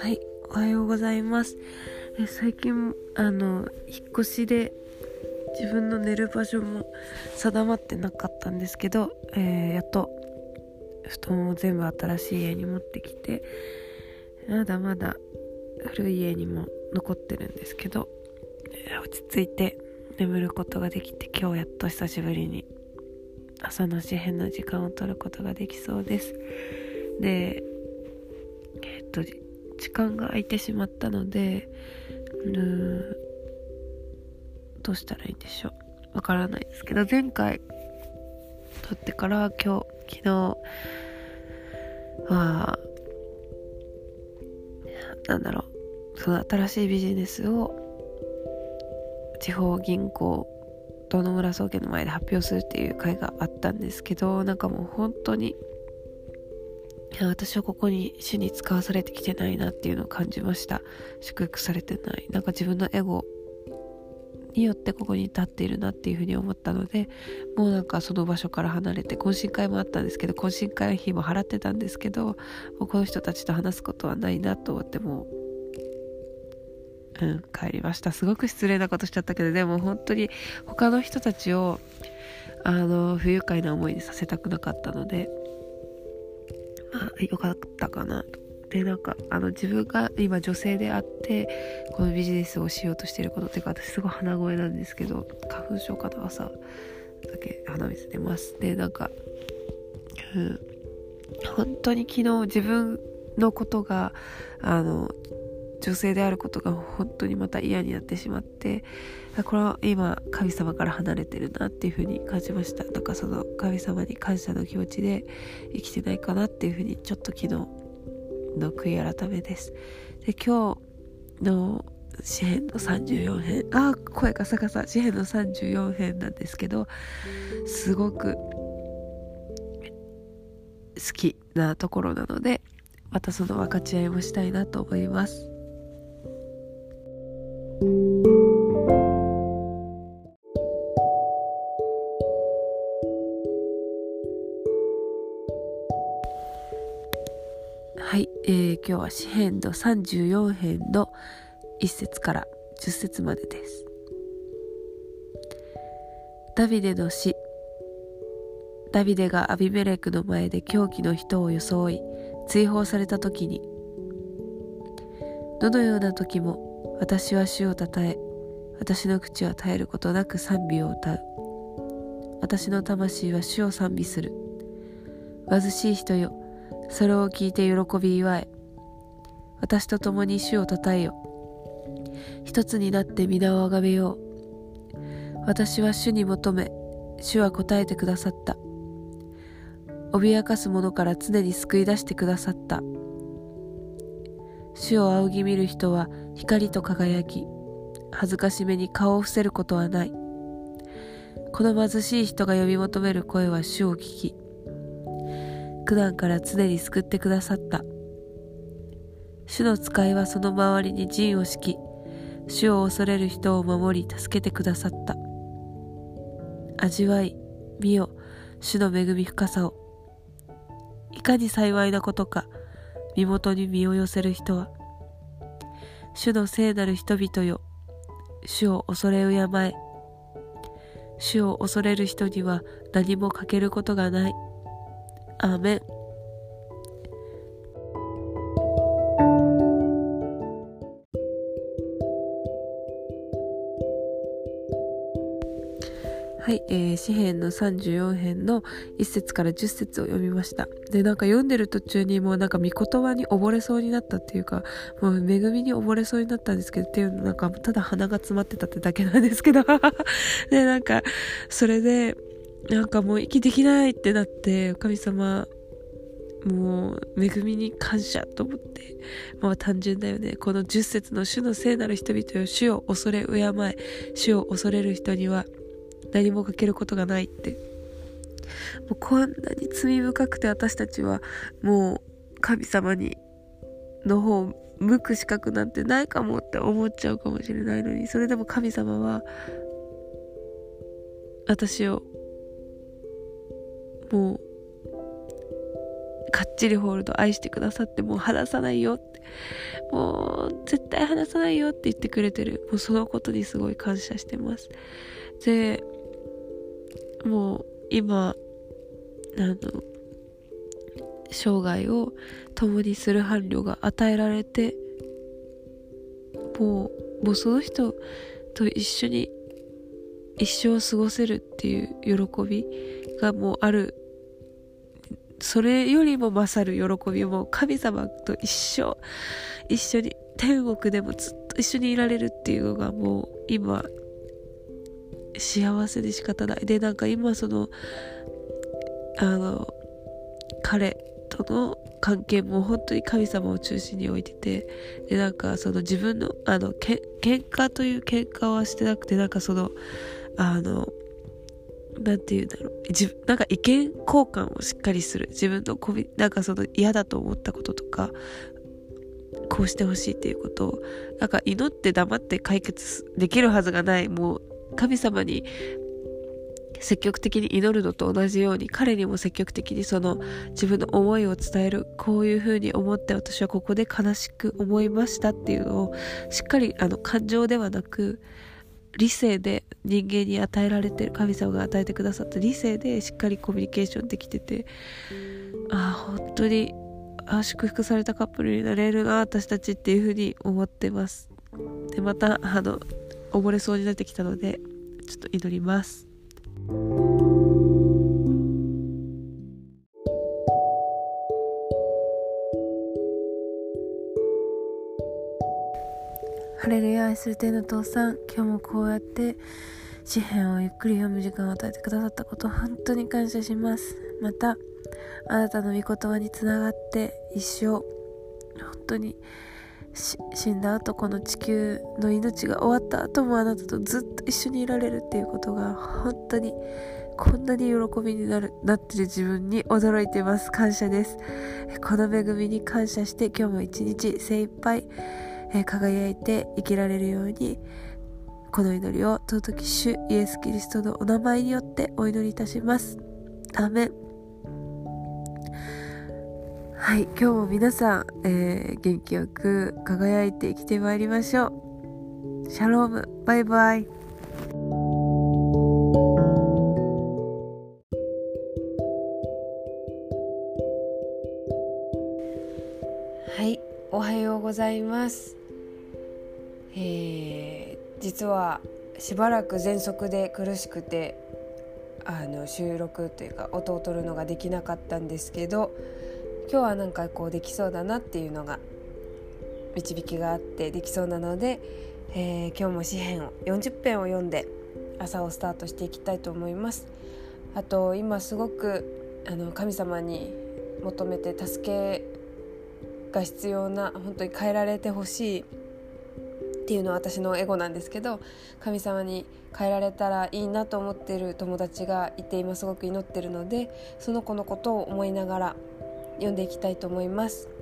はいおはようございます。え最近あの引っ越しで自分の寝る場所も定まってなかったんですけど、えー、やっと布団を全部新しい家に持ってきてまだまだ古い家にも残ってるんですけど落ち着いて眠ることができて今日やっと久しぶりに朝の紙辺の時間を取ることができそうです。でえっと時間が空いてしまったのでうどうしたらいいんでしょう。わからないですけど前回撮ってから今日昨日はなんだろうその新しいビジネスを地方銀行野村総研の前で発表するっていう会があったんですけどなんかもう本当に私はここに主に使わされてきてないなっていうのを感じました。祝福されてない。なんか自分のエゴによってここに立っているなっていうふうに思ったのでもうなんかその場所から離れて懇親会もあったんですけど懇親会費も払ってたんですけどもうこの人たちと話すことはないなと思ってもううん帰りました。すごく失礼なことしちゃったけどでも本当に他の人たちをあの不愉快な思いにさせたくなかったので良かったかな。とでなんかあの自分が今女性であってこのビジネスをしようとしてることっていうか私すごい鼻声なんですけど花粉症かな？朝。だけ鼻水出ます。でなんか、うん、本当に昨日自分のことがあの女性であることが本当にまた嫌になってしまってこれは今神様から離れてるなっていうふうに感じました。なんかその神様に感謝の気持ちで生きてないかなっていうふうにちょっと昨日の悔い改めです。で今日の詩篇の34編あ声ガサガサ。詩篇の34編なんですけどすごく好きなところなのでまたその分かち合いもしたいなと思います。はい、えー、今日は詩編の34編の1節から10節までです。ダビデの詩ダビデがアビメレクの前で狂気の人を装い追放された時にどのような時も私は主をたたえ私の口は絶えることなく賛美を歌う。私の魂は主を賛美する。貧しい人よそれを聞いて喜び祝え。私と共に主をたたえよ。一つになって皆をあがめよう。私は主に求め主は答えてくださった。脅かす者から常に救い出してくださった。主を仰ぎ見る人は光と輝き恥ずかしめに顔を伏せることはない。この貧しい人が呼び求める声は主を聞き苦難から常に救ってくださった。主の使いはその周りに陣を敷き主を恐れる人を守り助けてくださった。味わい見よ主の恵み深さを。いかに幸いなことか身元に身を寄せる人は主の聖なる人々よ主を恐れ敬え。主を恐れる人には何も欠けることがない。アーメン。はい、えー、詩編の34編の1節から10節を読みました。で、なんか読んでる途中にもうなんか御言葉に溺れそうになったっていうか、もう恵みに溺れそうになったんですけど、っていうのなんかただ鼻が詰まってたってだけなんですけど、で、なんか、それで、なんかもう息できないってなって、神様、もう恵みに感謝と思って、まあ単純だよね。この10節の主の聖なる人々よ、主を恐れ敬え、主を恐れる人には何もかけることがないって。もうこんなに罪深くて私たちはもう神様にの方を向く資格なんてないかもって思っちゃうかもしれないのにそれでも神様は私をもうかっちりホールド愛してくださってもう離さないよって。もう絶対話さないよって言ってくれてる。もうそのことにすごい感謝してます。でもう今あの生涯を共にする伴侶が与えられてもうもうその人と一緒に一生過ごせるっていう喜びがもうある。それよりも勝る喜びも神様と一生一緒に天国でもずっと一緒にいられるっていうのがもう今幸せで仕方ない。でなんか今そのあの彼との関係も本当に神様を中心に置いててでなんかその自分のあのけ喧嘩という喧嘩はしてなくてなんかそのあのなんて言うんだろう。自なんか意見交換をしっかりする。自分のこびなんかその嫌だと思ったこととかこうしてほしいっていうことをなんか祈って黙って解決できるはずがないもう神様に積極的に祈るのと同じように彼にも積極的にその自分の思いを伝えるこういうふうに思って私はここで悲しく思いましたっていうのをしっかりあの感情ではなく理性で人間に与えられてる神様が与えてくださった理性でしっかりコミュニケーションできててああ本当にあ祝福されたカップルになれるな私たちっていうふうに思ってます。でまたあの溺れそうになってきたのでちょっと祈ります。ハレルヤ愛する天の父さん今日もこうやって詩篇をゆっくり読む時間を与えてくださったこと本当に感謝します。またあなたの御言葉につながって一生本当に死んだ後この地球の命が終わった後もあなたとずっと一緒にいられるっていうことが本当にこんなに喜びになるなってる自分に驚いてます。感謝です。この恵みに感謝して今日も一日精一杯え輝いて生きられるようにこの祈りを尊き主イエス・キリストのお名前によってお祈りいたします。アメン。はい、今日も皆さん、えー、元気よく輝いて生きてまいりましょう。シャローム、バイバイ。はい、おはようございます。えー、実はしばらく喘息で苦しくてあの収録というか音を取るのができなかったんですけど今日はなんかこうできそうだなっていうのが導きがあってできそうなので、えー、今日も詩篇を40編を読んで朝をスタートしていきたいと思います。あと今すごくあの神様に求めて助けが必要な本当に変えられてほしいっていうのは私のエゴなんですけど神様に変えられたらいいなと思ってる友達がいて今すごく祈ってるのでその子のことを思いながら読んでいきたいと思います。